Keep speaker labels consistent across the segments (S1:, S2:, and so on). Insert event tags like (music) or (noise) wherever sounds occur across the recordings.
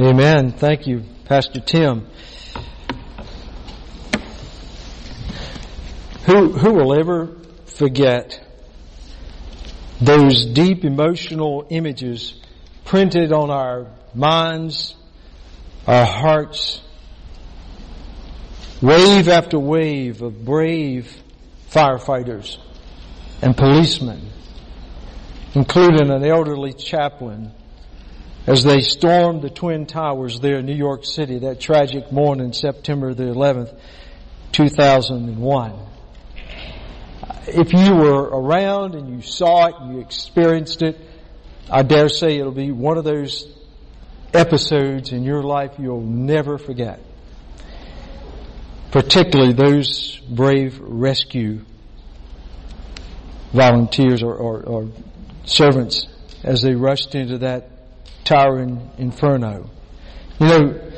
S1: Amen. Thank you, Pastor Tim. Who, who will ever forget those deep emotional images printed on our minds, our hearts, wave after wave of brave firefighters and policemen, including an elderly chaplain as they stormed the Twin Towers there in New York City that tragic morning, September the 11th, 2001. If you were around and you saw it, and you experienced it, I dare say it'll be one of those episodes in your life you'll never forget. Particularly those brave rescue volunteers or, or, or servants as they rushed into that towering inferno. You know,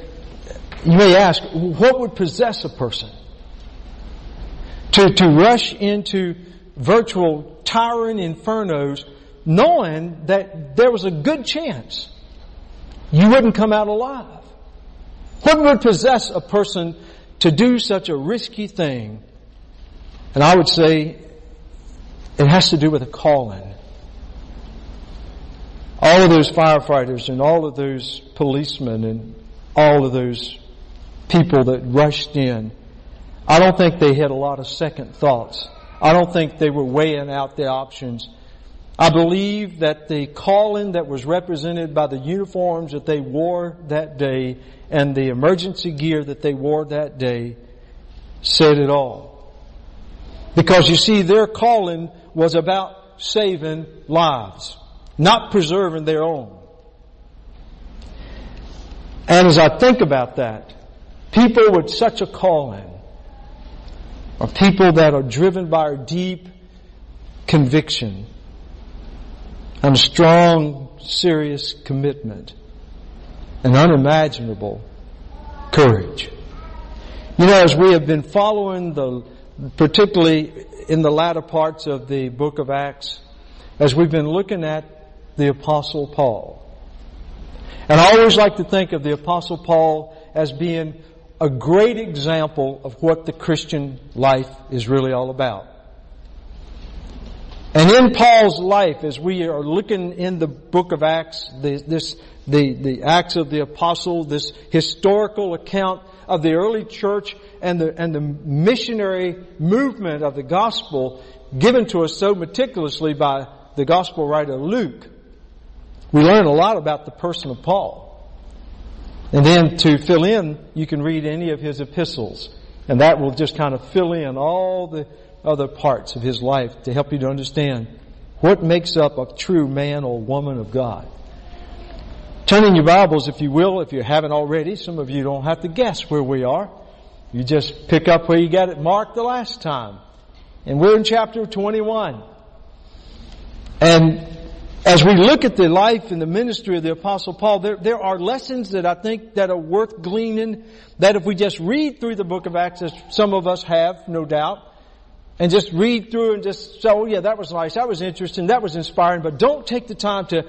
S1: you may ask, what would possess a person to, to rush into virtual towering infernos knowing that there was a good chance you wouldn't come out alive? What would possess a person to do such a risky thing? And I would say it has to do with a calling all of those firefighters and all of those policemen and all of those people that rushed in, I don't think they had a lot of second thoughts. I don't think they were weighing out the options. I believe that the calling that was represented by the uniforms that they wore that day and the emergency gear that they wore that day said it all. Because you see, their calling was about saving lives not preserving their own. And as I think about that, people with such a calling are people that are driven by a deep conviction and a strong, serious commitment and unimaginable courage. You know, as we have been following the, particularly in the latter parts of the book of Acts, as we've been looking at the apostle Paul. And I always like to think of the apostle Paul as being a great example of what the Christian life is really all about. And in Paul's life, as we are looking in the book of Acts, this, the, the Acts of the Apostle, this historical account of the early church and the, and the missionary movement of the gospel given to us so meticulously by the gospel writer Luke, we learn a lot about the person of Paul. And then to fill in, you can read any of his epistles. And that will just kind of fill in all the other parts of his life to help you to understand what makes up a true man or woman of God. Turn in your Bibles, if you will, if you haven't already. Some of you don't have to guess where we are. You just pick up where you got it marked the last time. And we're in chapter 21. And as we look at the life and the ministry of the apostle Paul, there, there are lessons that I think that are worth gleaning that if we just read through the book of Acts, as some of us have, no doubt, and just read through and just say, oh yeah, that was nice, that was interesting, that was inspiring, but don't take the time to,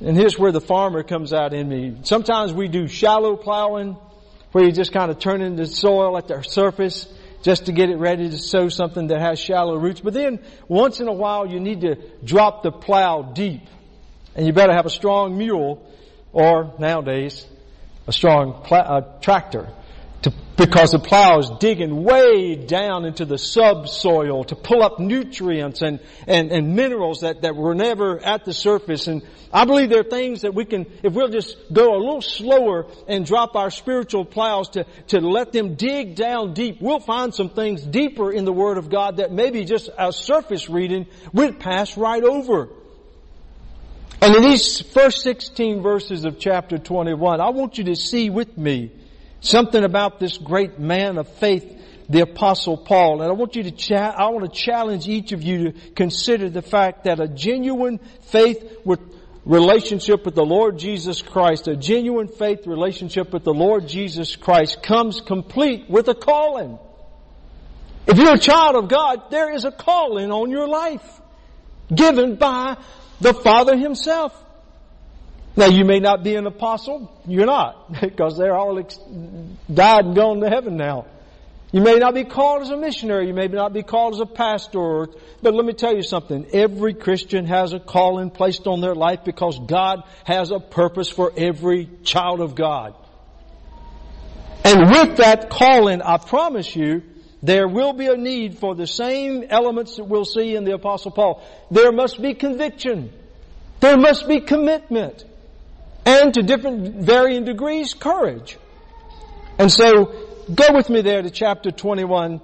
S1: and here's where the farmer comes out in me. Sometimes we do shallow plowing, where you just kind of turn into soil at the surface, just to get it ready to sow something that has shallow roots. But then once in a while you need to drop the plow deep. And you better have a strong mule or nowadays a strong pl- uh, tractor to, because the plow is digging way down into the subsoil to pull up nutrients and, and, and minerals that, that were never at the surface. And I believe there are things that we can, if we'll just go a little slower and drop our spiritual plows to, to let them dig down deep, we'll find some things deeper in the Word of God that maybe just a surface reading would pass right over. And in these first 16 verses of chapter 21, I want you to see with me something about this great man of faith, the apostle Paul. And I want you to cha- I want to challenge each of you to consider the fact that a genuine faith with relationship with the Lord Jesus Christ, a genuine faith relationship with the Lord Jesus Christ comes complete with a calling. If you're a child of God, there is a calling on your life given by the Father Himself. Now you may not be an apostle. You're not. (laughs) Because they're all ex- died and gone to heaven now. You may not be called as a missionary. You may not be called as a pastor. But let me tell you something. Every Christian has a calling placed on their life because God has a purpose for every child of God. And with that calling, I promise you, there will be a need for the same elements that we'll see in the apostle Paul. There must be conviction. There must be commitment. And to different varying degrees, courage. And so, Go with me there to chapter 21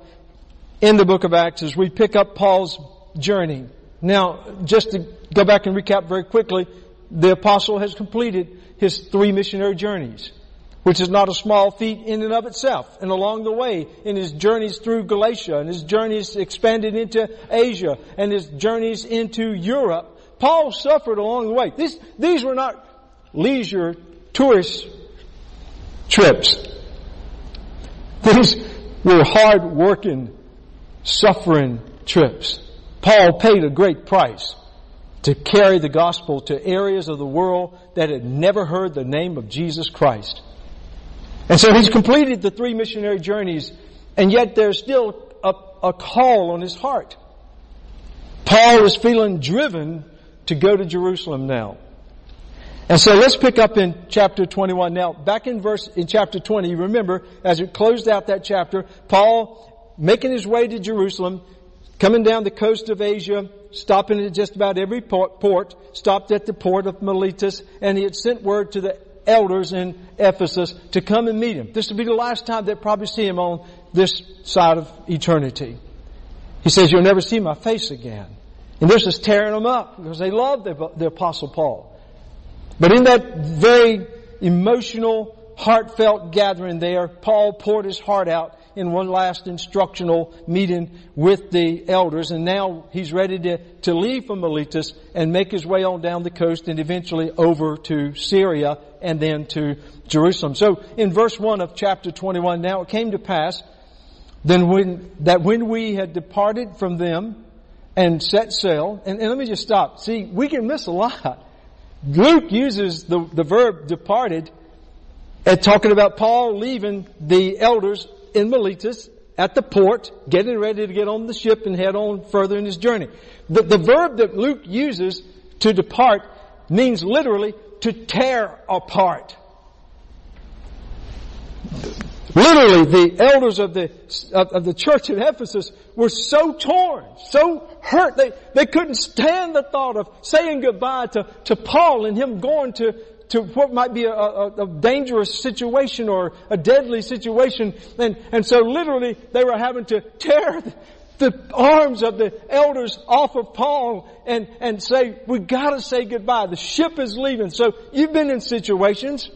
S1: in the book of Acts as we pick up Paul's journey. Now, just to go back and recap very quickly, the apostle has completed his three missionary journeys, which is not a small feat in and of itself. And along the way, in his journeys through Galatia, and his journeys expanded into Asia, and his journeys into Europe, Paul suffered along the way. These, these were not leisure tourist trips. These were hard working, suffering trips. Paul paid a great price to carry the gospel to areas of the world that had never heard the name of Jesus Christ. And so he's completed the three missionary journeys, and yet there's still a, a call on his heart. Paul is feeling driven to go to Jerusalem now. And so let's pick up in chapter 21 now. Back in verse, in chapter 20, you remember, as it closed out that chapter, Paul making his way to Jerusalem, coming down the coast of Asia, stopping at just about every port, stopped at the port of Miletus, and he had sent word to the elders in Ephesus to come and meet him. This would be the last time they'd probably see him on this side of eternity. He says, you'll never see my face again. And this is tearing them up because they loved the, the apostle Paul. But in that very emotional, heartfelt gathering there, Paul poured his heart out in one last instructional meeting with the elders and now he's ready to, to leave from Miletus and make his way on down the coast and eventually over to Syria and then to Jerusalem. So in verse 1 of chapter 21, now it came to pass then when, that when we had departed from them and set sail, and, and let me just stop. See, we can miss a lot. Luke uses the, the verb departed at talking about Paul leaving the elders in Miletus at the port, getting ready to get on the ship and head on further in his journey. The, the verb that Luke uses to depart means literally to tear apart. Literally, the elders of the, of, the church at Ephesus were so torn, so hurt, they, they couldn't stand the thought of saying goodbye to, to Paul and him going to, to what might be a, a, a dangerous situation or a deadly situation. And, and so literally, they were having to tear the, the arms of the elders off of Paul and, and say, we gotta say goodbye. The ship is leaving. So you've been in situations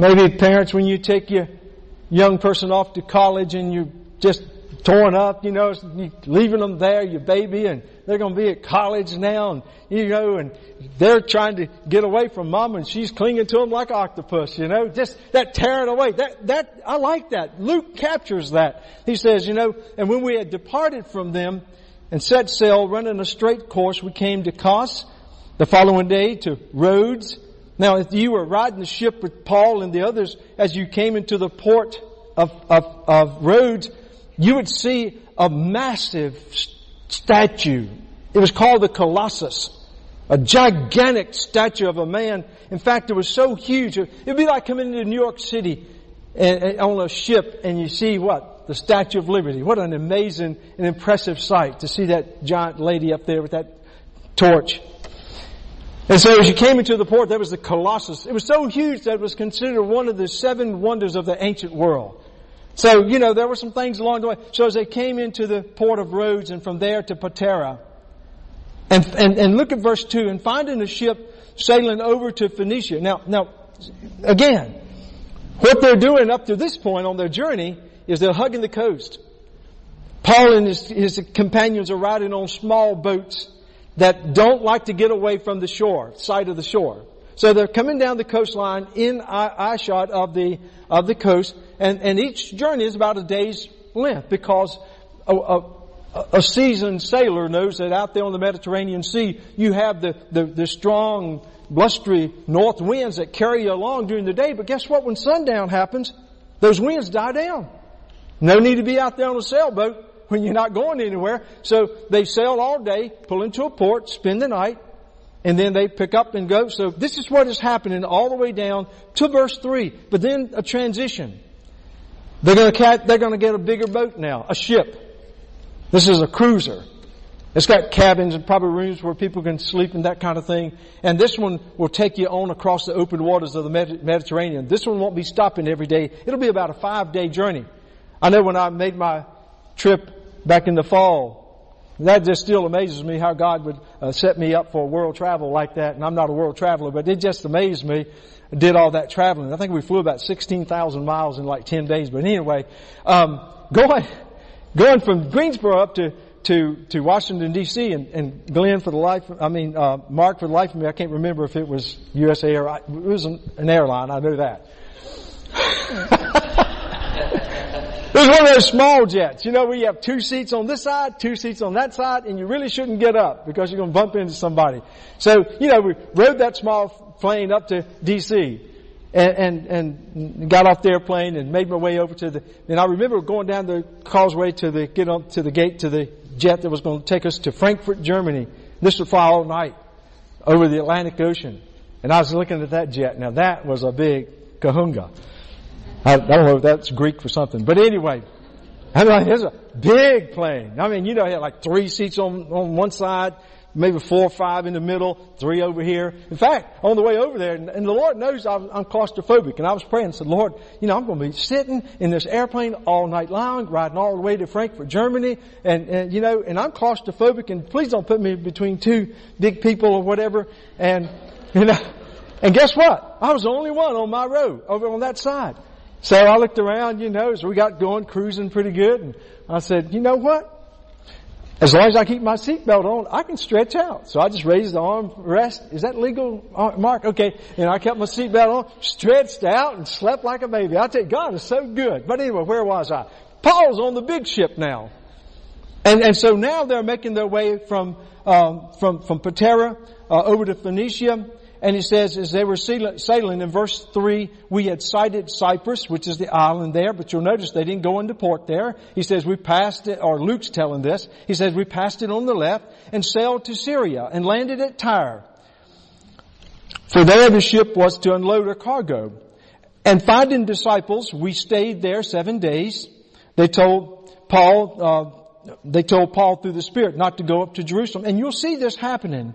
S1: Maybe parents, when you take your young person off to college and you're just torn up, you know, leaving them there, your baby, and they're going to be at college now, and you know, and they're trying to get away from mom, and she's clinging to them like octopus, you know, just that tearing away. That that I like that. Luke captures that. He says, you know, and when we had departed from them and set sail, running a straight course, we came to Kos. The following day to Rhodes now, if you were riding the ship with Paul and the others as you came into the port of, of, of Rhodes, you would see a massive statue. It was called the Colossus. A gigantic statue of a man. In fact, it was so huge. It'd be like coming into New York City and, and on a ship and you see what? The Statue of Liberty. What an amazing and impressive sight to see that giant lady up there with that torch. And so as you came into the port, there was the Colossus. It was so huge that it was considered one of the seven wonders of the ancient world. So, you know, there were some things along the way. So as they came into the port of Rhodes and from there to Patara, and, and, and look at verse 2, and finding a ship sailing over to Phoenicia. Now, now, again, what they're doing up to this point on their journey is they're hugging the coast. Paul and his, his companions are riding on small boats that don't like to get away from the shore, side of the shore. So they're coming down the coastline in eye shot of the, of the coast, and, and each journey is about a day's length because a, a, a seasoned sailor knows that out there on the Mediterranean Sea, you have the, the, the strong blustery north winds that carry you along during the day. But guess what? When sundown happens, those winds die down. No need to be out there on a sailboat when you're not going anywhere. So they sail all day, pull into a port, spend the night, and then they pick up and go. So this is what is happening all the way down to verse 3. But then a transition. They're gonna, cat, they're gonna get a bigger boat now, a ship. This is a cruiser. It's got cabins and probably rooms where people can sleep and that kind of thing. And this one will take you on across the open waters of the Mediterranean. This one won't be stopping every day. It'll be about a five day journey. I know when I made my trip back in the fall, that just still amazes me how God would uh, set me up for world travel like that. And I'm not a world traveler, but it just amazed me. I did all that traveling. I think we flew about 16,000 miles in like 10 days. But anyway, um, going, going from Greensboro up to, to, to Washington DC and, and Glenn for the life, I mean, uh, Mark for the life of me, I can't remember if it was USA or, it was an, airline, I know that. (laughs) It was one of those small jets, you know, you have two seats on this side, two seats on that side, and you really shouldn't get up because you're going to bump into somebody. So, you know, we rode that small plane up to DC and, and, and got off the airplane and made my way over to the, and I remember going down the causeway to the, get on to the gate to the jet that was going to take us to Frankfurt, Germany. This would fly all night over the Atlantic Ocean. And I was looking at that jet. Now that was a big kahunga. I, I don't know if that's Greek for something. But anyway, (laughs) I mean, it's a big plane. I mean, you know, it had like three seats on, on one side, maybe four or five in the middle, three over here. In fact, on the way over there, and, the Lord knows I'm, I'm, claustrophobic, and I was praying and said, Lord, you know, I'm going to be sitting in this airplane all night long, riding all the way to Frankfurt, Germany, and, and you know, and I'm claustrophobic, and please don't put me between two big people or whatever, and, (laughs) you know, and guess what? I was the only one on my row over on that side. So I looked around, you know, as we got going, cruising pretty good, and I said, you know what? As long as I keep my seatbelt on, I can stretch out. So I just raised the arm rest. Is that legal, uh, Mark? Okay. And I kept my seatbelt on, stretched out, and slept like a baby. I tell you, God is so good. But anyway, where was I? Paul's on the big ship now. And, and so now they're making their way from, um, from, from Patara uh, over to Phoenicia, and he says, as they were sailing in verse 3, we had sighted Cyprus, which is the island there, but you'll notice they didn't go into port there. He says, we passed it, or Luke's telling this, he says, we passed it on the left and sailed to Syria and landed at Tyre. For there the ship was to unload her cargo. And finding disciples, we stayed there seven days. They told Paul, uh, they told Paul through the Spirit not to go up to Jerusalem. And you'll see this happening.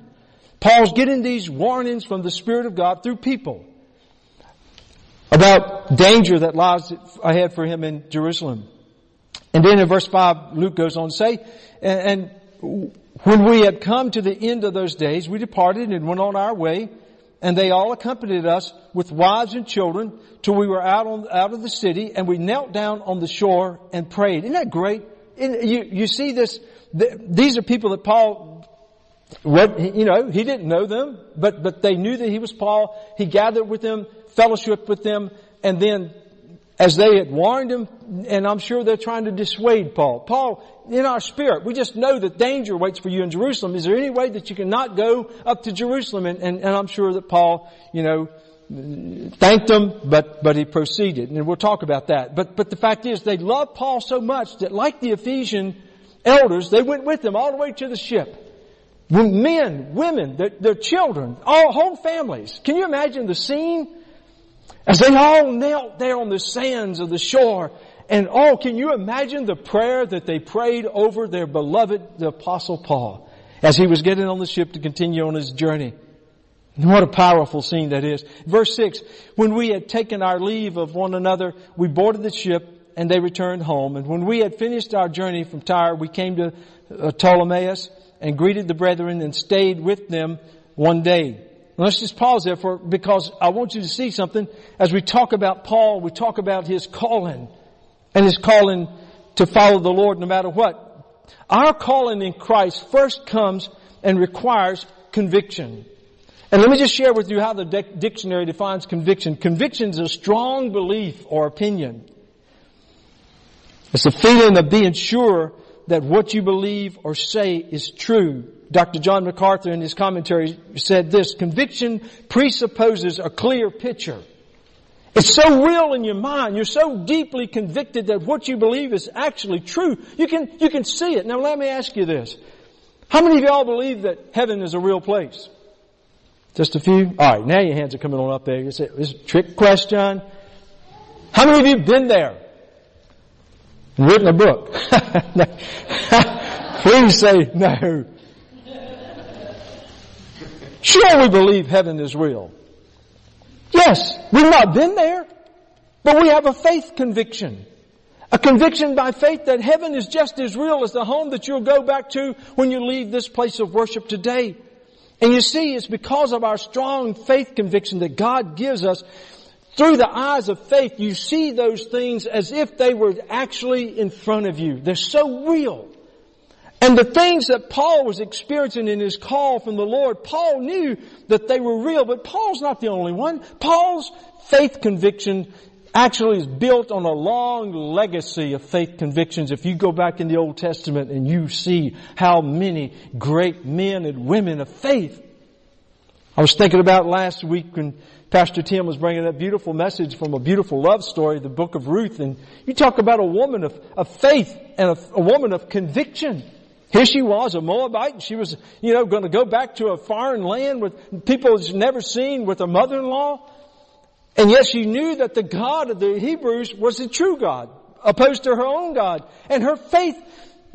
S1: Paul's getting these warnings from the Spirit of God through people about danger that lies ahead for him in Jerusalem. And then in verse 5, Luke goes on to say, and, when we had come to the end of those days, we departed and went on our way, and they all accompanied us with wives and children till we were out on, out of the city, and we knelt down on the shore and prayed. Isn't that great? You, you see this, these are people that Paul what, you know, he didn't know them, but, but they knew that he was Paul. He gathered with them, fellowship with them, and then as they had warned him, and I'm sure they're trying to dissuade Paul. Paul, in our spirit, we just know that danger waits for you in Jerusalem. Is there any way that you cannot go up to Jerusalem? And, and, and I'm sure that Paul, you know, thanked them, but, but he proceeded. And we'll talk about that. But, but the fact is, they loved Paul so much that like the Ephesian elders, they went with him all the way to the ship men, women, their, their children, all whole families. Can you imagine the scene? As they all knelt there on the sands of the shore and oh, can you imagine the prayer that they prayed over their beloved, the apostle Paul, as he was getting on the ship to continue on his journey? What a powerful scene that is. Verse 6, when we had taken our leave of one another, we boarded the ship and they returned home. And when we had finished our journey from Tyre, we came to uh, Ptolemais and greeted the brethren and stayed with them one day. let's just pause there for, because I want you to see something. As we talk about Paul, we talk about his calling and his calling to follow the Lord no matter what. Our calling in Christ first comes and requires conviction. And let me just share with you how the dictionary defines conviction. Conviction is a strong belief or opinion. It's a feeling of being sure that what you believe or say is true. Dr. John MacArthur in his commentary said this, conviction presupposes a clear picture. It's so real in your mind. You're so deeply convicted that what you believe is actually true. You can, you can see it. Now let me ask you this. How many of y'all believe that heaven is a real place? Just a few? Alright, now your hands are coming on up there. It's a, it's a trick question. How many of you been there? Written a book? (laughs) Please say no. Sure we believe heaven is real. Yes, we've not been there, but we have a faith conviction. A conviction by faith that heaven is just as real as the home that you'll go back to when you leave this place of worship today. And you see, it's because of our strong faith conviction that God gives us through the eyes of faith, you see those things as if they were actually in front of you. They're so real. And the things that Paul was experiencing in his call from the Lord, Paul knew that they were real, but Paul's not the only one. Paul's faith conviction actually is built on a long legacy of faith convictions. If you go back in the Old Testament and you see how many great men and women of faith. I was thinking about last week when Pastor Tim was bringing that beautiful message from a beautiful love story, the book of Ruth, and you talk about a woman of, of faith and a, a woman of conviction. Here she was, a Moabite. And she was, you know, going to go back to a foreign land with people she's never seen with her mother-in-law. And yet she knew that the God of the Hebrews was the true God, opposed to her own God. And her faith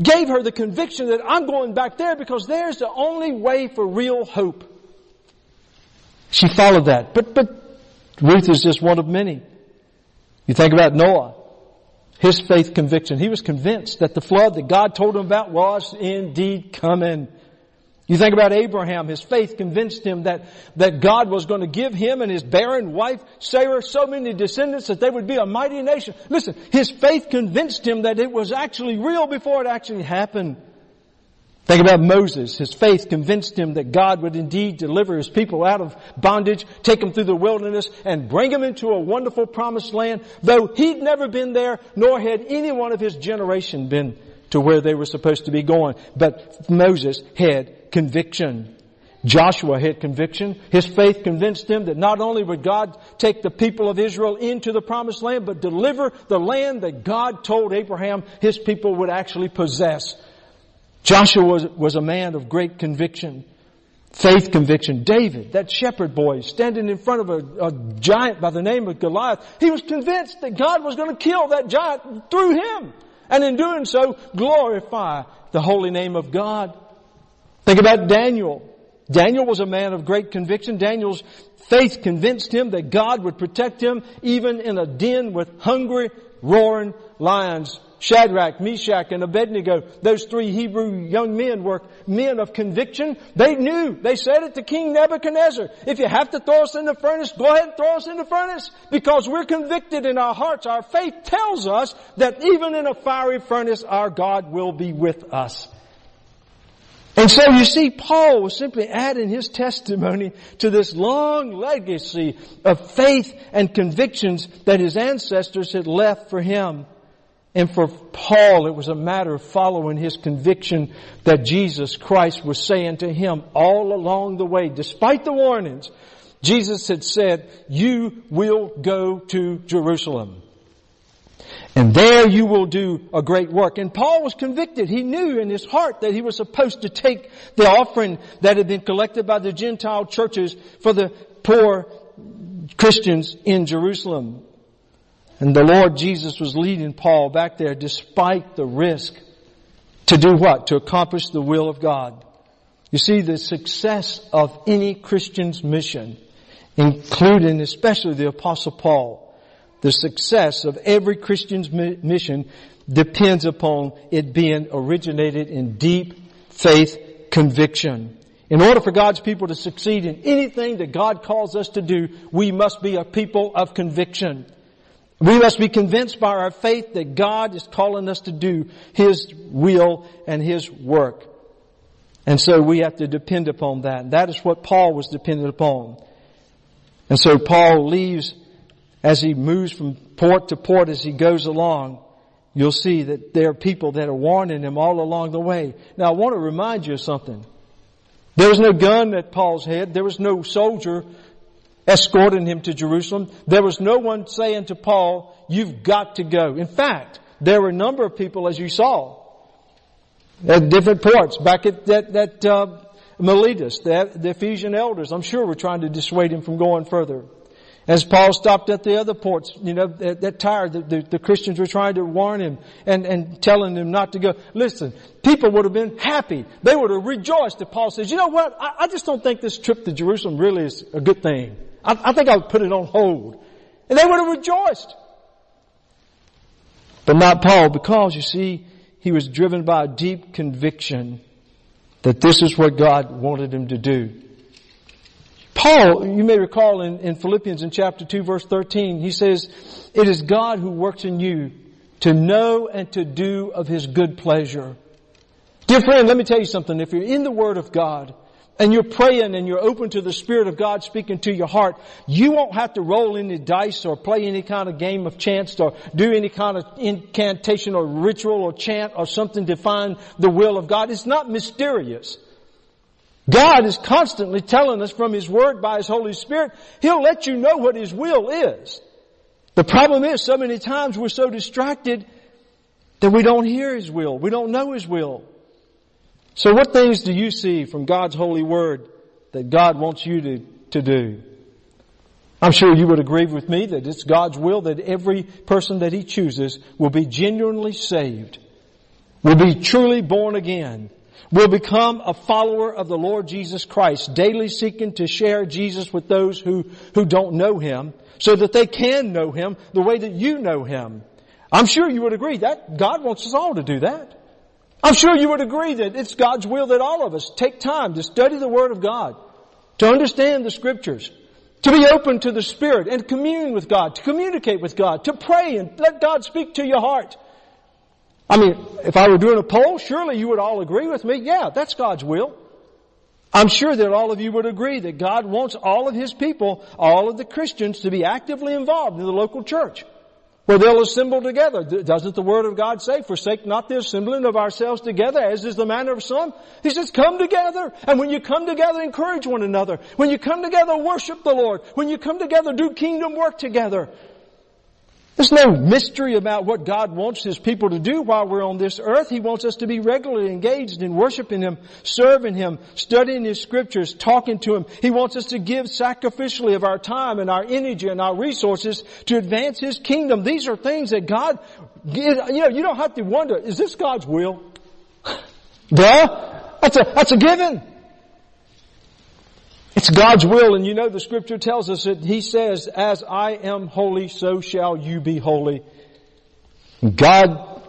S1: gave her the conviction that I'm going back there because there's the only way for real hope. She followed that. But, but Ruth is just one of many. You think about Noah. His faith conviction. He was convinced that the flood that God told him about was indeed coming. You think about Abraham, his faith convinced him that, that God was going to give him and his barren wife, Sarah, so many descendants that they would be a mighty nation. Listen, his faith convinced him that it was actually real before it actually happened. Think about Moses. His faith convinced him that God would indeed deliver his people out of bondage, take them through the wilderness, and bring them into a wonderful promised land, though he'd never been there, nor had any one of his generation been to where they were supposed to be going. But Moses had conviction. Joshua had conviction. His faith convinced him that not only would God take the people of Israel into the promised land, but deliver the land that God told Abraham his people would actually possess. Joshua was, was a man of great conviction. Faith conviction. David, that shepherd boy standing in front of a, a giant by the name of Goliath, he was convinced that God was going to kill that giant through him. And in doing so, glorify the holy name of God. Think about Daniel. Daniel was a man of great conviction. Daniel's faith convinced him that God would protect him even in a den with hungry, roaring lions. Shadrach, Meshach, and Abednego, those three Hebrew young men were men of conviction. They knew. They said it to King Nebuchadnezzar. If you have to throw us in the furnace, go ahead and throw us in the furnace. Because we're convicted in our hearts. Our faith tells us that even in a fiery furnace, our God will be with us. And so you see, Paul was simply adding his testimony to this long legacy of faith and convictions that his ancestors had left for him. And for Paul, it was a matter of following his conviction that Jesus Christ was saying to him all along the way, despite the warnings. Jesus had said, you will go to Jerusalem. And there you will do a great work. And Paul was convicted. He knew in his heart that he was supposed to take the offering that had been collected by the Gentile churches for the poor Christians in Jerusalem. And the Lord Jesus was leading Paul back there despite the risk to do what? To accomplish the will of God. You see, the success of any Christian's mission, including especially the apostle Paul, the success of every Christian's mission depends upon it being originated in deep faith conviction. In order for God's people to succeed in anything that God calls us to do, we must be a people of conviction. We must be convinced by our faith that God is calling us to do His will and His work. And so we have to depend upon that. That is what Paul was dependent upon. And so Paul leaves as he moves from port to port as he goes along. You'll see that there are people that are warning him all along the way. Now I want to remind you of something. There was no gun at Paul's head. There was no soldier escorting him to Jerusalem. There was no one saying to Paul, you've got to go. In fact, there were a number of people, as you saw, at different ports, back at that, that uh, Miletus, the, the Ephesian elders, I'm sure were trying to dissuade him from going further. As Paul stopped at the other ports, you know, that, tired, the, the, the, Christians were trying to warn him and, and telling him not to go. Listen, people would have been happy. They would have rejoiced if Paul says, you know what, I, I just don't think this trip to Jerusalem really is a good thing. I, I think I would put it on hold. And they would have rejoiced. But not Paul because you see, he was driven by a deep conviction that this is what God wanted him to do. Paul, you may recall in, in Philippians in chapter 2 verse 13, he says, it is God who works in you to know and to do of His good pleasure. Dear friend, let me tell you something. If you're in the Word of God, and you're praying and you're open to the Spirit of God speaking to your heart, you won't have to roll any dice or play any kind of game of chance or do any kind of incantation or ritual or chant or something to find the will of God. It's not mysterious. God is constantly telling us from His Word by His Holy Spirit, He'll let you know what His will is. The problem is so many times we're so distracted that we don't hear His will. We don't know His will. So what things do you see from God's holy word that God wants you to, to do? I'm sure you would agree with me that it's God's will that every person that He chooses will be genuinely saved, will be truly born again, will become a follower of the Lord Jesus Christ, daily seeking to share Jesus with those who, who don't know Him, so that they can know Him the way that you know Him. I'm sure you would agree that God wants us all to do that. I'm sure you would agree that it's God's will that all of us take time to study the Word of God, to understand the Scriptures, to be open to the Spirit and commune with God, to communicate with God, to pray and let God speak to your heart. I mean, if I were doing a poll, surely you would all agree with me. Yeah, that's God's will. I'm sure that all of you would agree that God wants all of His people, all of the Christians to be actively involved in the local church where they'll assemble together. Doesn't the Word of God say, forsake not the assembling of ourselves together, as is the manner of some? He says, come together. And when you come together, encourage one another. When you come together, worship the Lord. When you come together, do kingdom work together. There's no mystery about what God wants His people to do while we're on this earth. He wants us to be regularly engaged in worshiping Him, serving Him, studying His scriptures, talking to Him. He wants us to give sacrificially of our time and our energy and our resources to advance His kingdom. These are things that God, you know, you don't have to wonder, is this God's will? (laughs) Duh. That's a, that's a given. It's God's will and you know the scripture tells us that He says, as I am holy, so shall you be holy. God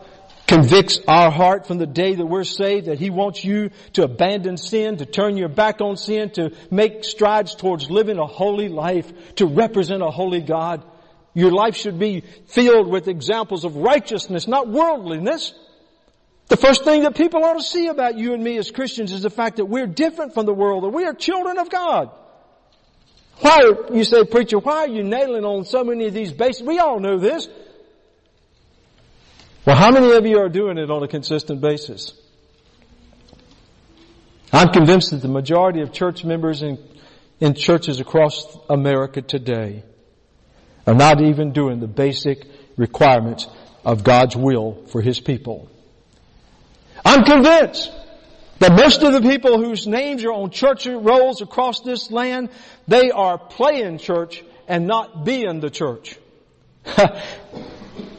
S1: convicts our heart from the day that we're saved that He wants you to abandon sin, to turn your back on sin, to make strides towards living a holy life, to represent a holy God. Your life should be filled with examples of righteousness, not worldliness. The first thing that people ought to see about you and me as Christians is the fact that we're different from the world, that we are children of God. Why, you say, preacher, why are you nailing on so many of these bases? We all know this. Well, how many of you are doing it on a consistent basis? I'm convinced that the majority of church members in, in churches across America today are not even doing the basic requirements of God's will for His people. I'm convinced that most of the people whose names are on church rolls across this land, they are playing church and not being the church. (laughs)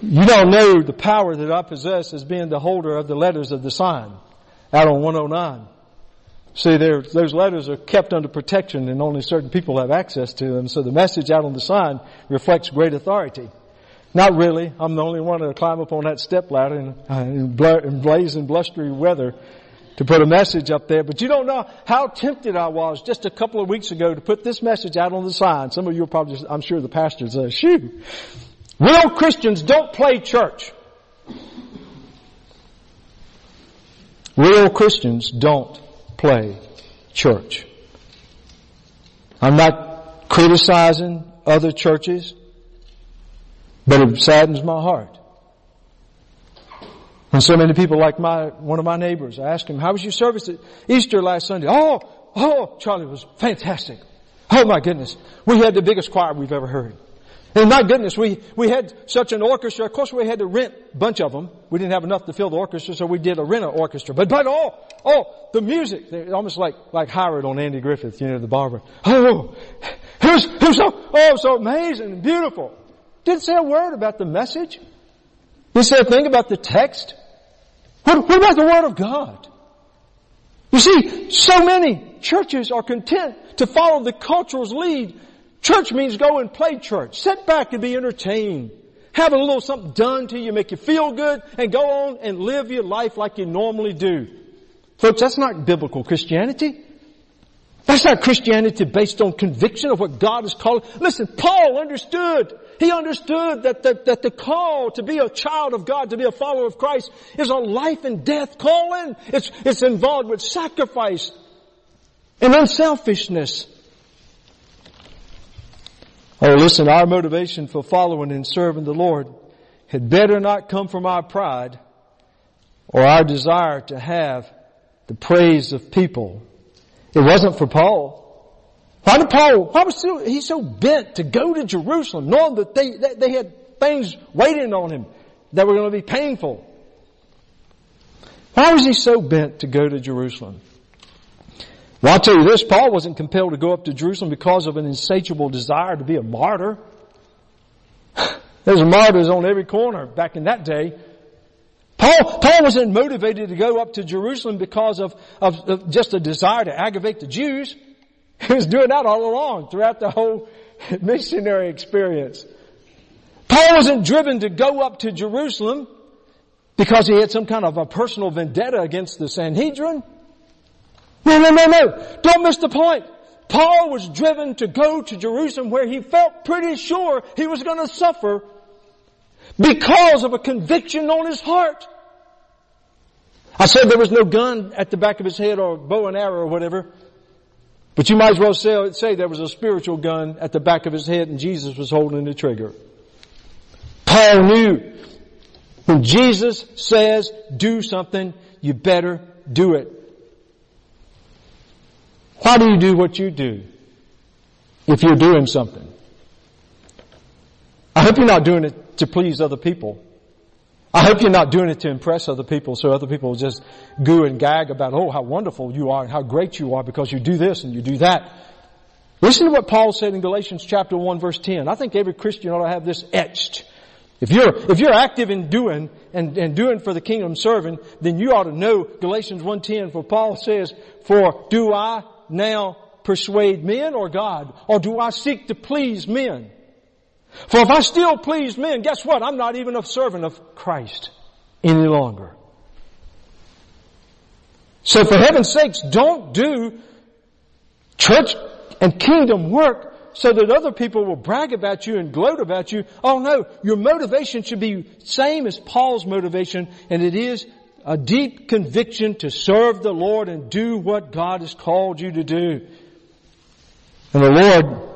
S1: you don't know the power that I possess as being the holder of the letters of the sign out on 109. See, those letters are kept under protection and only certain people have access to them, so the message out on the sign reflects great authority. Not really. I'm the only one to climb up on that step ladder in, uh, in, bla- in blazing blustery weather to put a message up there. But you don't know how tempted I was just a couple of weeks ago to put this message out on the sign. Some of you are probably, just, I'm sure the pastors say, shoo. Real Christians don't play church. Real Christians don't play church. I'm not criticizing other churches. But it saddens my heart And so many people like my, one of my neighbors, I asked him, how was your service at Easter last Sunday? Oh, oh, Charlie was fantastic. Oh my goodness. We had the biggest choir we've ever heard. And my goodness, we, we had such an orchestra. Of course, we had to rent a bunch of them. We didn't have enough to fill the orchestra, so we did a rent orchestra. But, but, oh, oh, the music, almost like, like Howard on Andy Griffith, you know, the barber. Oh, it was, it was so, oh, so amazing and beautiful. Didn't say a word about the message. Didn't say a thing about the text. What, what about the Word of God? You see, so many churches are content to follow the culture's lead Church means go and play church. Sit back and be entertained. Have a little something done to you, make you feel good, and go on and live your life like you normally do. Folks, that's not biblical Christianity. That's not Christianity based on conviction of what God is calling. Listen, Paul understood. He understood that the, that the call to be a child of God, to be a follower of Christ, is a life and death calling. It's, it's involved with sacrifice and unselfishness. Oh, listen, our motivation for following and serving the Lord had better not come from our pride or our desire to have the praise of people. It wasn't for Paul. Why did Paul, why was he so bent to go to Jerusalem knowing that they, that they had things waiting on him that were going to be painful? Why was he so bent to go to Jerusalem? Well, I'll tell you this, Paul wasn't compelled to go up to Jerusalem because of an insatiable desire to be a martyr. (sighs) There's martyrs on every corner back in that day. Paul, Paul wasn't motivated to go up to Jerusalem because of, of, of just a desire to aggravate the Jews. (laughs) He was doing that all along throughout the whole (laughs) missionary experience. Paul wasn't driven to go up to Jerusalem because he had some kind of a personal vendetta against the Sanhedrin. No, no, no, no. Don't miss the point. Paul was driven to go to Jerusalem where he felt pretty sure he was going to suffer because of a conviction on his heart. I said there was no gun at the back of his head or bow and arrow or whatever. But you might as well say, say there was a spiritual gun at the back of his head and Jesus was holding the trigger. Paul knew when Jesus says do something, you better do it. Why do you do what you do if you're doing something? I hope you're not doing it to please other people. I hope you're not doing it to impress other people so other people just goo and gag about, oh, how wonderful you are and how great you are because you do this and you do that. Listen to what Paul said in Galatians chapter 1 verse 10. I think every Christian ought to have this etched. If you're, if you're active in doing and, and doing for the kingdom serving, then you ought to know Galatians 1.10 for Paul says, for do I now persuade men or God? Or do I seek to please men? For if I still please men, guess what? I'm not even a servant of Christ any longer. So for heaven's sakes, don't do church and kingdom work so that other people will brag about you and gloat about you. Oh no, your motivation should be same as Paul's motivation and it is a deep conviction to serve the Lord and do what God has called you to do. And the Lord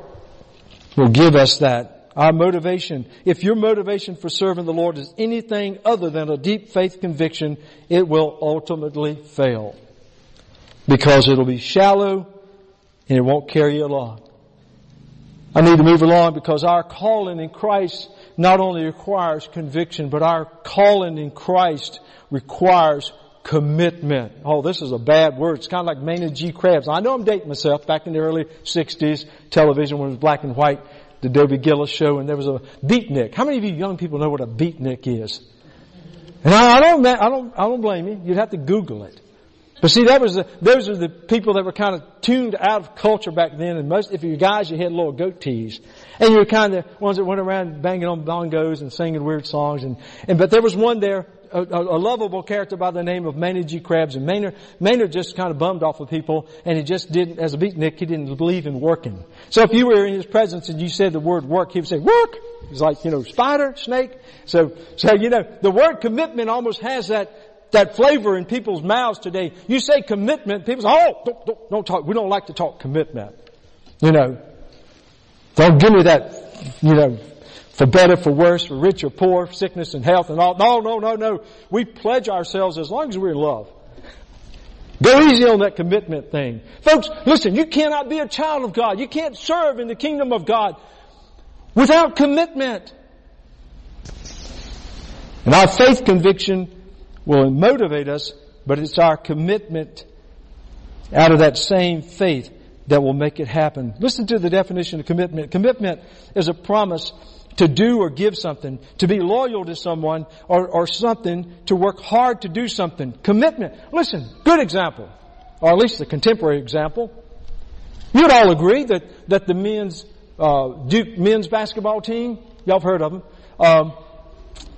S1: will give us that. Our motivation. If your motivation for serving the Lord is anything other than a deep faith conviction, it will ultimately fail. Because it'll be shallow and it won't carry you along. I need to move along because our calling in Christ not only requires conviction, but our calling in Christ requires commitment. Oh, this is a bad word. It's kind of like Maynard G. Krebs. I know I'm dating myself. Back in the early 60s, television when it was black and white, the Dobie Gillis show, and there was a beatnik. How many of you young people know what a beatnik is? And I, I don't, I don't, I don't blame you. You'd have to Google it. But see, that was the, those are the people that were kind of tuned out of culture back then. And most, if you guys, you had little goatees, and you were kind of ones that went around banging on bongos and singing weird songs. And, and but there was one there a, a, lovable character by the name of Maynard G. Krebs. And Maynard, Maynard just kind of bummed off of people and he just didn't, as a beatnik, he didn't believe in working. So if you were in his presence and you said the word work, he would say, work! He's like, you know, spider, snake. So, so, you know, the word commitment almost has that, that flavor in people's mouths today. You say commitment, people say, oh, don't, don't, don't talk, we don't like to talk commitment. You know, don't give me that, you know, For better, for worse, for rich or poor, sickness and health and all. No, no, no, no. We pledge ourselves as long as we're in love. Go easy on that commitment thing. Folks, listen, you cannot be a child of God. You can't serve in the kingdom of God without commitment. And our faith conviction will motivate us, but it's our commitment out of that same faith that will make it happen. Listen to the definition of commitment. Commitment is a promise to do or give something, to be loyal to someone or, or something, to work hard to do something. Commitment. Listen, good example, or at least a contemporary example. You'd all agree that, that the men's, uh, Duke men's basketball team, y'all have heard of them, um,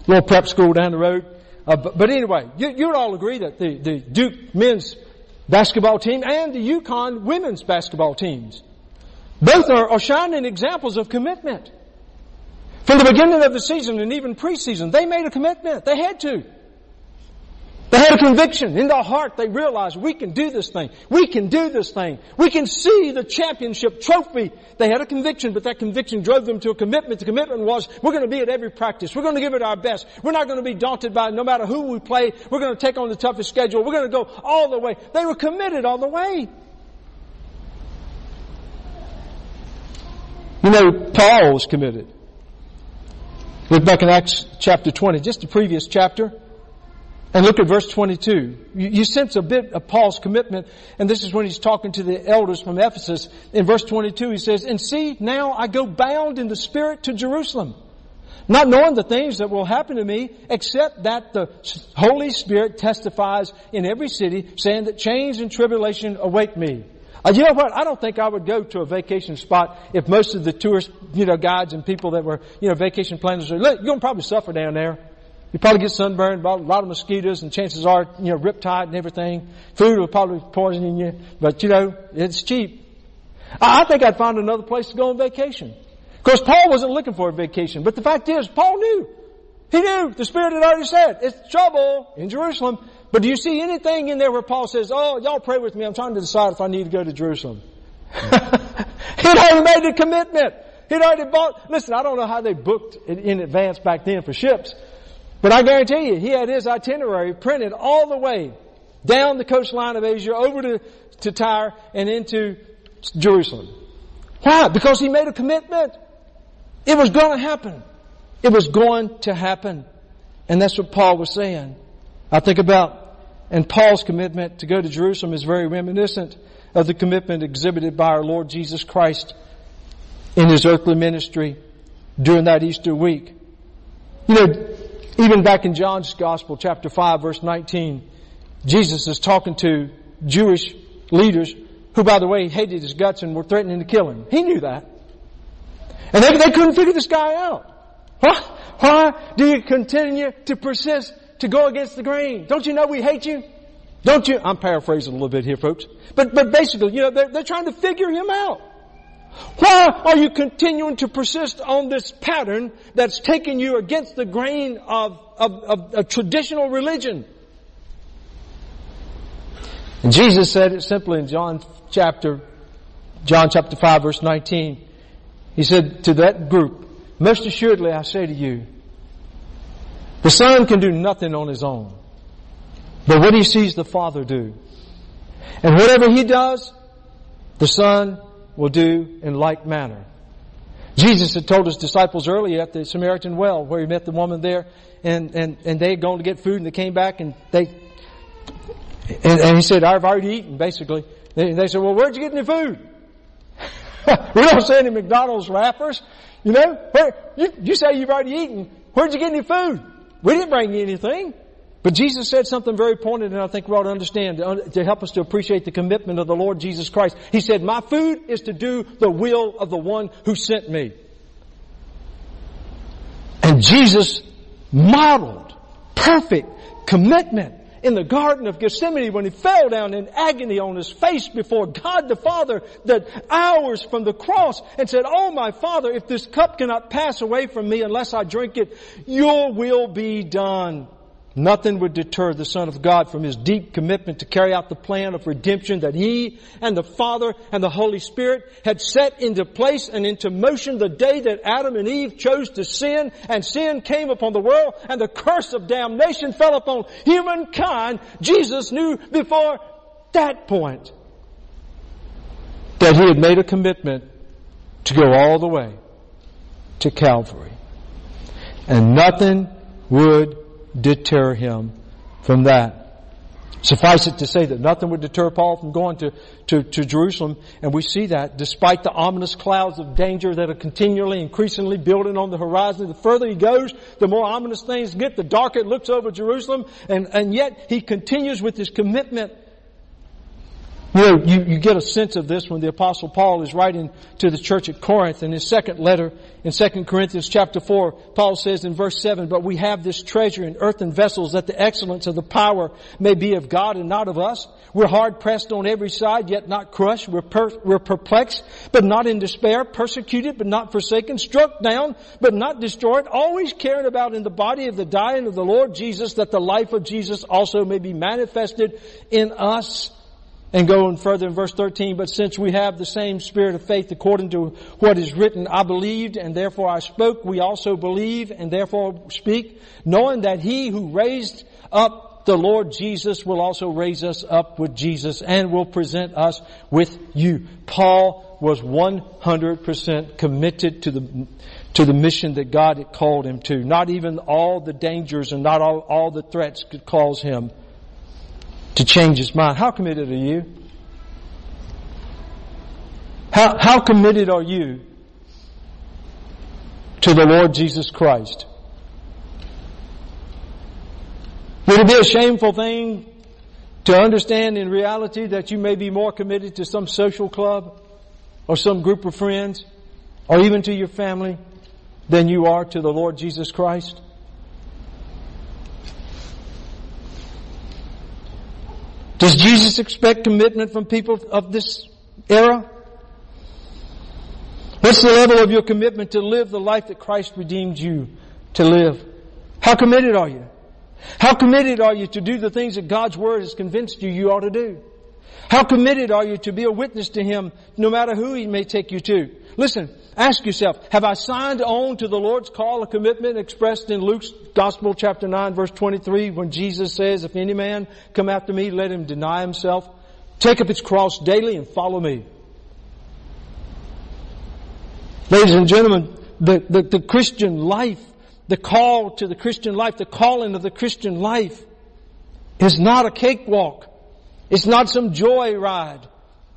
S1: little prep school down the road. Uh, but, but, anyway, you, you'd all agree that the, the Duke men's basketball team and the UConn women's basketball teams, both are, are shining examples of commitment. From the beginning of the season and even preseason, they made a commitment. They had to. They had a conviction in their heart. They realized we can do this thing. We can do this thing. We can see the championship trophy. They had a conviction, but that conviction drove them to a commitment. The commitment was, we're going to be at every practice. We're going to give it our best. We're not going to be daunted by it. no matter who we play. We're going to take on the toughest schedule. We're going to go all the way. They were committed all the way. You know, Paul was committed. Look back in Acts chapter 20, just the previous chapter, and look at verse 22. You, you, sense a bit of Paul's commitment, and this is when he's talking to the elders from Ephesus. In verse 22 he says, And see, now I go bound in the Spirit to Jerusalem, not knowing the things that will happen to me, except that the Holy Spirit testifies in every city, saying that change and tribulation await me. Uh, you know what? I don't think I would go to a vacation spot if most of the tourist, you know, guides and people that were, you know, vacation planners are, look, you're going to probably suffer down there. You probably get sunburned, a lot of mosquitoes, and chances are, you know, riptide and everything. Food will probably poison you, but you know, it's cheap. I think I'd find another place to go on vacation. Of course, Paul wasn't looking for a vacation, but the fact is, Paul knew. He knew. The Spirit had already said, it's trouble in Jerusalem. But do you see anything in there where Paul says, oh, y'all pray with me, I'm trying to decide if I need to go to Jerusalem. (laughs) He'd already made the commitment. He'd already bought, listen, I don't know how they booked it in advance back then for ships, but I guarantee you, he had his itinerary printed all the way down the coastline of Asia over to, to Tyre and into Jerusalem. Why? Because he made a commitment. It was going to happen. It was going to happen. And that's what Paul was saying. I think about, and Paul's commitment to go to Jerusalem is very reminiscent of the commitment exhibited by our Lord Jesus Christ in His earthly ministry during that Easter week. You know, even back in John's Gospel, chapter 5, verse 19, Jesus is talking to Jewish leaders who, by the way, hated his guts and were threatening to kill him. He knew that. And they, they couldn't figure this guy out. Why, why do you continue to persist to go against the grain. Don't you know we hate you? Don't you? I'm paraphrasing a little bit here, folks. But, but basically, you know, they're, they're trying to figure him out. Why are you continuing to persist on this pattern that's taking you against the grain of, of, of, traditional religion? And Jesus said it simply in John chapter, John chapter 5 verse 19. He said to that group, most assuredly I say to you, the son can do nothing on his own. But what he sees the father do. And whatever he does, the son will do in like manner. Jesus had told his disciples earlier at the Samaritan well where he met the woman there and, and, and they had gone to get food and they came back and they, and, and he said, I've already eaten basically. They, they said, well where'd you get any food? (laughs) we don't say any McDonald's wrappers. You know, where, you, you say you've already eaten. Where'd you get any food? We didn't bring anything. But Jesus said something very pointed and I think we ought to understand to help us to appreciate the commitment of the Lord Jesus Christ. He said, my food is to do the will of the one who sent me. And Jesus modeled perfect commitment in the Garden of Gethsemane when he fell down in agony on his face before God the Father that hours from the cross and said, Oh my Father, if this cup cannot pass away from me unless I drink it, your will be done. Nothing would deter the Son of God from his deep commitment to carry out the plan of redemption that he and the Father and the Holy Spirit had set into place and into motion the day that Adam and Eve chose to sin and sin came upon the world and the curse of damnation fell upon humankind. Jesus knew before that point that he had made a commitment to go all the way to Calvary. And nothing would deter him from that. Suffice it to say that nothing would deter Paul from going to, to, to, Jerusalem, and we see that despite the ominous clouds of danger that are continually, increasingly building on the horizon. The further he goes, the more ominous things get, the darker it looks over Jerusalem, and, and yet he continues with his commitment you know, you, you get a sense of this when the apostle Paul is writing to the church at Corinth in his second letter in 2 Corinthians chapter 4. Paul says in verse 7, but we have this treasure in earthen vessels that the excellence of the power may be of God and not of us. We're hard pressed on every side, yet not crushed. We're, per, we're perplexed, but not in despair. Persecuted, but not forsaken. Struck down, but not destroyed. Always carried about in the body of the dying of the Lord Jesus that the life of Jesus also may be manifested in us. And going further in verse 13, but since we have the same spirit of faith according to what is written, I believed and therefore I spoke, we also believe and therefore speak, knowing that he who raised up the Lord Jesus will also raise us up with Jesus and will present us with you. Paul was 100% committed to the, to the mission that God had called him to. Not even all the dangers and not all, all the threats could cause him to change his mind. How committed are you? How, how committed are you to the Lord Jesus Christ? Would it be a shameful thing to understand in reality that you may be more committed to some social club or some group of friends or even to your family than you are to the Lord Jesus Christ? Does Jesus expect commitment from people of this era? What's the level of your commitment to live the life that Christ redeemed you to live? How committed are you? How committed are you to do the things that God's Word has convinced you you ought to do? How committed are you to be a witness to Him no matter who He may take you to? Listen, ask yourself, have I signed on to the Lord's call, a commitment expressed in Luke's Gospel chapter 9 verse 23 when Jesus says, if any man come after me, let him deny himself, take up his cross daily and follow me. Ladies and gentlemen, the, the, the Christian life, the call to the Christian life, the calling of the Christian life is not a cakewalk. It's not some joy ride.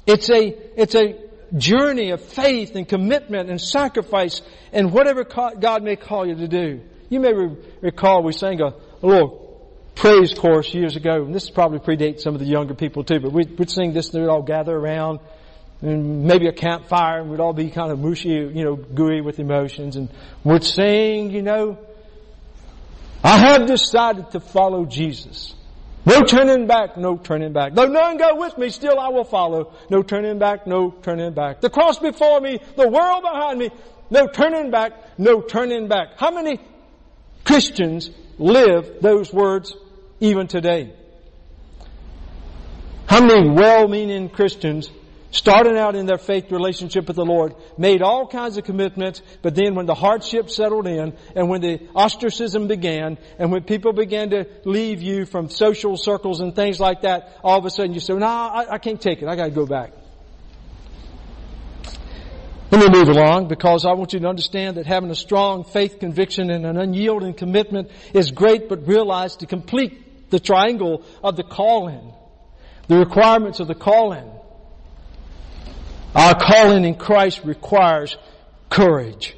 S1: It's a, it's a journey of faith and commitment and sacrifice and whatever God may call you to do. You may re- recall we sang a, a, little praise chorus years ago, and this probably predates some of the younger people too, but we'd, we'd sing this and we'd all gather around and maybe a campfire and we'd all be kind of mushy, you know, gooey with emotions and we'd sing, you know, I have decided to follow Jesus. No turning back, no turning back. Though none go with me, still I will follow. No turning back, no turning back. The cross before me, the world behind me, no turning back, no turning back. How many Christians live those words even today? How many well-meaning Christians starting out in their faith relationship with the Lord, made all kinds of commitments, but then when the hardship settled in, and when the ostracism began, and when people began to leave you from social circles and things like that, all of a sudden you say, no, I, I can't take it. I gotta go back. Let me move along because I want you to understand that having a strong faith conviction and an unyielding commitment is great, but realize to complete the triangle of the calling, the requirements of the calling, our calling in Christ requires courage.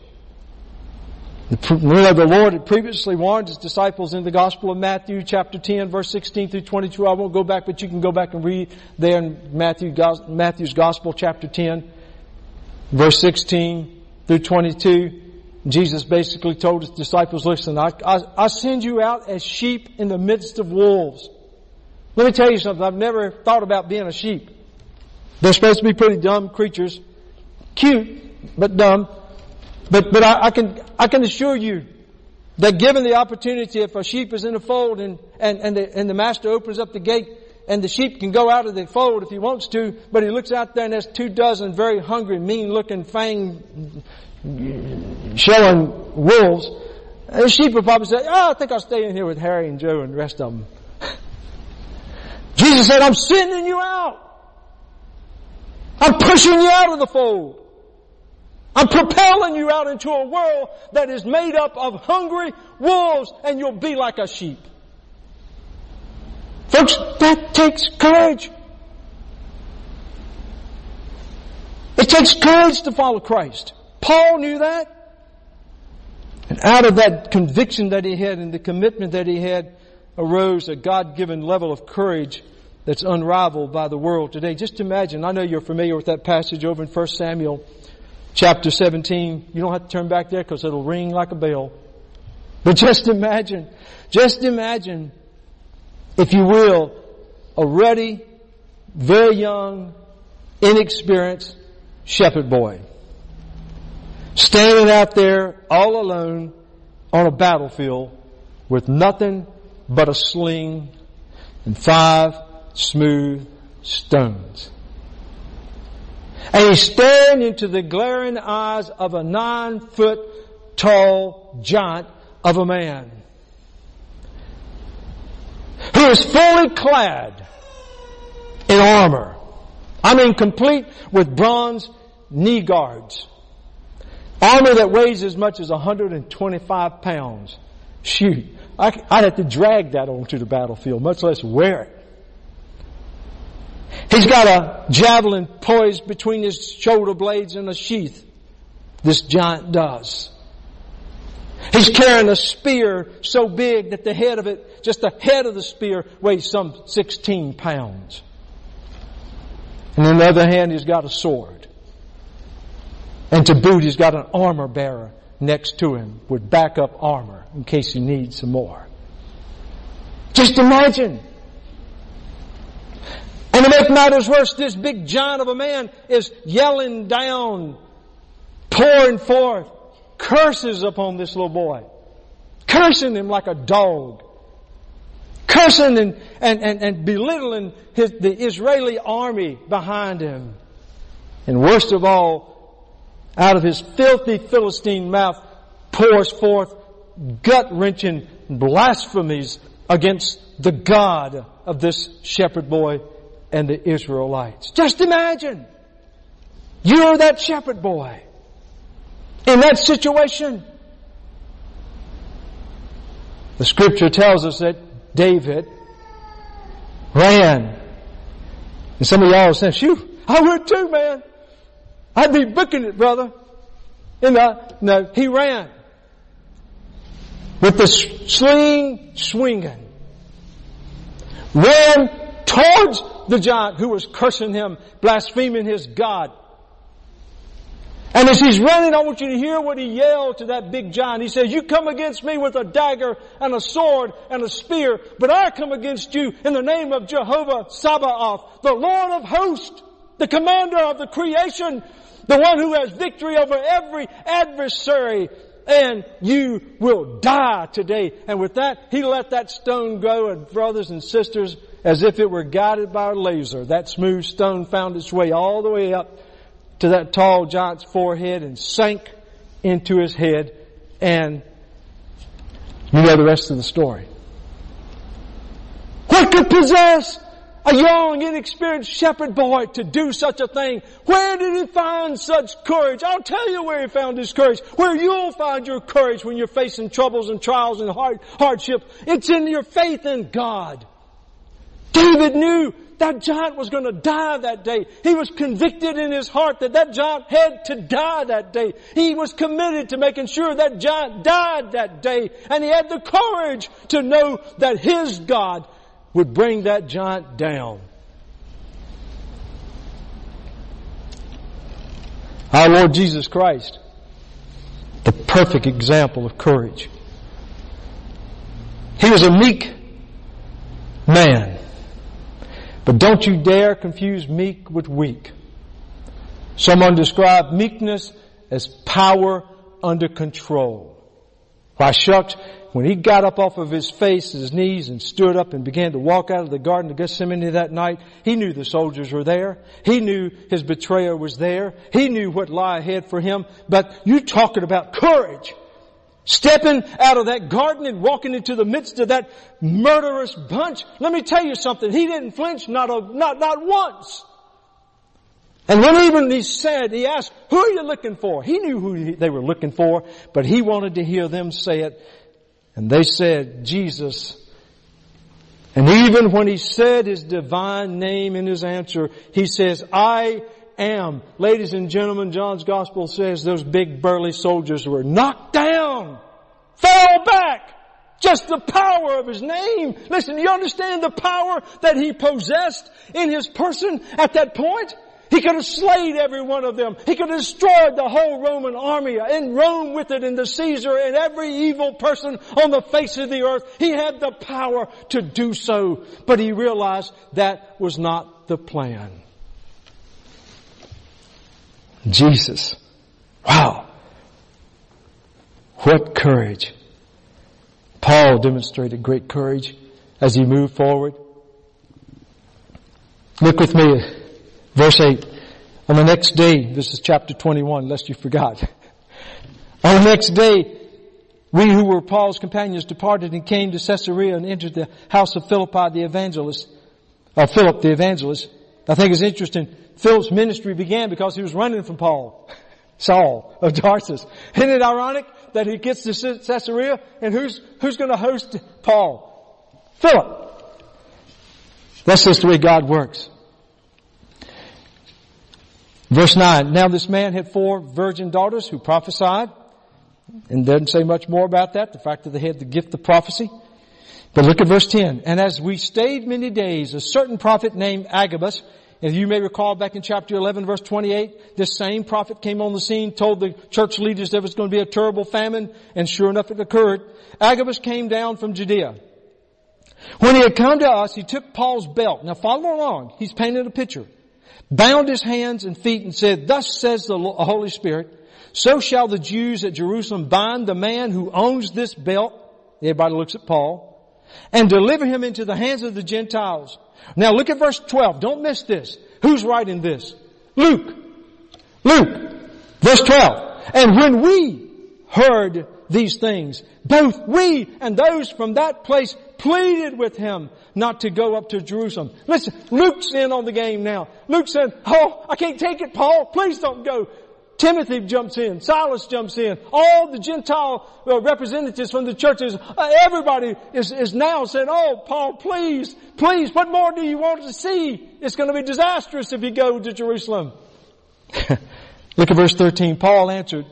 S1: The Lord had previously warned His disciples in the Gospel of Matthew chapter 10 verse 16 through 22. I won't go back, but you can go back and read there in Matthew, Matthew's Gospel chapter 10 verse 16 through 22. Jesus basically told His disciples, listen, I, I, I send you out as sheep in the midst of wolves. Let me tell you something. I've never thought about being a sheep. They're supposed to be pretty dumb creatures. Cute, but dumb. But, but I, I can, I can assure you that given the opportunity, if a sheep is in a fold and, and, and, the, and the master opens up the gate and the sheep can go out of the fold if he wants to, but he looks out there and there's two dozen very hungry, mean looking fang showing wolves, the sheep would probably say, oh, I think I'll stay in here with Harry and Joe and the rest of them. (laughs) Jesus said, I'm sending you out. I'm pushing you out of the fold. I'm propelling you out into a world that is made up of hungry wolves and you'll be like a sheep. Folks, that takes courage. It takes courage to follow Christ. Paul knew that. And out of that conviction that he had and the commitment that he had arose a God-given level of courage that's unrivaled by the world today. Just imagine, I know you're familiar with that passage over in 1 Samuel chapter 17. You don't have to turn back there because it'll ring like a bell. But (laughs) just imagine, just imagine, if you will, a ruddy, very young, inexperienced shepherd boy. Standing out there all alone on a battlefield with nothing but a sling and five smooth stones. And he's staring into the glaring eyes of a nine foot tall giant of a man who is fully clad in armor. I mean complete with bronze knee guards. Armor that weighs as much as 125 pounds. Shoot, I, would have to drag that onto the battlefield, much less wear it. He's got a javelin poised between his shoulder blades in a sheath. This giant does. He's carrying a spear so big that the head of it, just the head of the spear weighs some 16 pounds. And on the other hand, he's got a sword. And to boot, he's got an armor bearer next to him with backup armor in case he needs some more. Just imagine and to make matters worse, this big giant of a man is yelling down, pouring forth curses upon this little boy. Cursing him like a dog. Cursing and, and, and, and belittling his, the Israeli army behind him. And worst of all, out of his filthy Philistine mouth pours forth gut-wrenching blasphemies against the God of this shepherd boy and the Israelites. Just imagine. You're that shepherd boy. In that situation. The scripture tells us that David ran. And some of y'all are saying, "Shoo, I would too, man. I'd be booking it, brother. And uh, no, he ran. With the sling swinging. Ran towards the giant who was cursing him, blaspheming his God. And as he's running, I want you to hear what he yelled to that big giant. He says, you come against me with a dagger and a sword and a spear, but I come against you in the name of Jehovah Sabaoth, the Lord of hosts, the commander of the creation, the one who has victory over every adversary and you will die today. And with that, he let that stone go and brothers and sisters, as if it were guided by a laser, that smooth stone found its way all the way up to that tall giant's forehead and sank into his head and you know the rest of the story. What could possess a young, inexperienced shepherd boy to do such a thing. Where did he find such courage? I'll tell you where he found his courage. Where you'll find your courage when you're facing troubles and trials and hard, hardship. It's in your faith in God. David knew that giant was going to die that day. He was convicted in his heart that that giant had to die that day. He was committed to making sure that giant died that day. And he had the courage to know that his God would bring that giant down. Our Lord Jesus Christ, the perfect example of courage. He was a meek man. But don't you dare confuse meek with weak. Someone described meekness as power under control. Why shucks, when he got up off of his face, his knees, and stood up and began to walk out of the Garden of Gethsemane that night, he knew the soldiers were there. He knew his betrayer was there. He knew what lie ahead for him. But you talking about courage. Stepping out of that garden and walking into the midst of that murderous bunch. Let me tell you something. He didn't flinch not, a, not, not once. And when even he said, he asked, who are you looking for? He knew who they were looking for, but he wanted to hear them say it. And they said, Jesus. And even when he said his divine name in his answer, he says, I am. Ladies and gentlemen, John's gospel says those big burly soldiers were knocked down, fell back. Just the power of his name. Listen, you understand the power that he possessed in his person at that point? He could have slayed every one of them. He could have destroyed the whole Roman army and Rome with it and the Caesar and every evil person on the face of the earth. He had the power to do so, but he realized that was not the plan. Jesus. Wow. What courage. Paul demonstrated great courage as he moved forward. Look with me Verse 8. On the next day, this is chapter 21, lest you forgot. (laughs) On the next day, we who were Paul's companions departed and came to Caesarea and entered the house of Philippi the evangelist, or Philip the evangelist. I think it's interesting. Philip's ministry began because he was running from Paul, Saul of Tarsus. Isn't it ironic that he gets to Caesarea and who's, who's going to host Paul? Philip. That's just the way God works. Verse 9, now this man had four virgin daughters who prophesied, and doesn't say much more about that, the fact that they had the gift of prophecy. But look at verse 10. And as we stayed many days, a certain prophet named Agabus, and you may recall back in chapter 11 verse 28, this same prophet came on the scene, told the church leaders there was going to be a terrible famine, and sure enough it occurred. Agabus came down from Judea. When he had come to us, he took Paul's belt. Now follow along. He's painted a picture bound his hands and feet and said, thus says the Holy Spirit, so shall the Jews at Jerusalem bind the man who owns this belt. Everybody looks at Paul. And deliver him into the hands of the Gentiles. Now look at verse 12. Don't miss this. Who's writing this? Luke. Luke. Verse 12. And when we heard these things, both we and those from that place pleaded with him not to go up to Jerusalem. Listen, Luke's in on the game now. Luke said, oh, I can't take it, Paul. Please don't go. Timothy jumps in. Silas jumps in. All the Gentile uh, representatives from the churches, uh, everybody is, is now saying, oh, Paul, please, please, what more do you want to see? It's going to be disastrous if you go to Jerusalem. (laughs) Look at verse 13. Paul answered,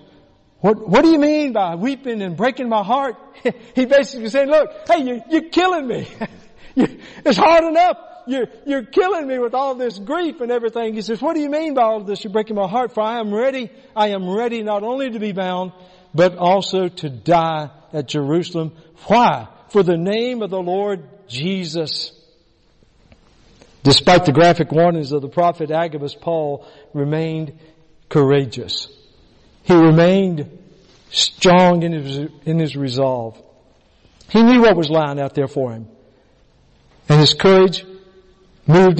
S1: what, what do you mean by weeping and breaking my heart? (laughs) he basically said, look, hey, you, you're killing me. (laughs) it's hard enough. You're, you're killing me with all this grief and everything. He says, what do you mean by all this? You're breaking my heart for I am ready. I am ready not only to be bound, but also to die at Jerusalem. Why? For the name of the Lord Jesus. Despite the graphic warnings of the prophet Agabus, Paul remained courageous. He remained strong in his, in his resolve. He knew what was lying out there for him. And his courage moved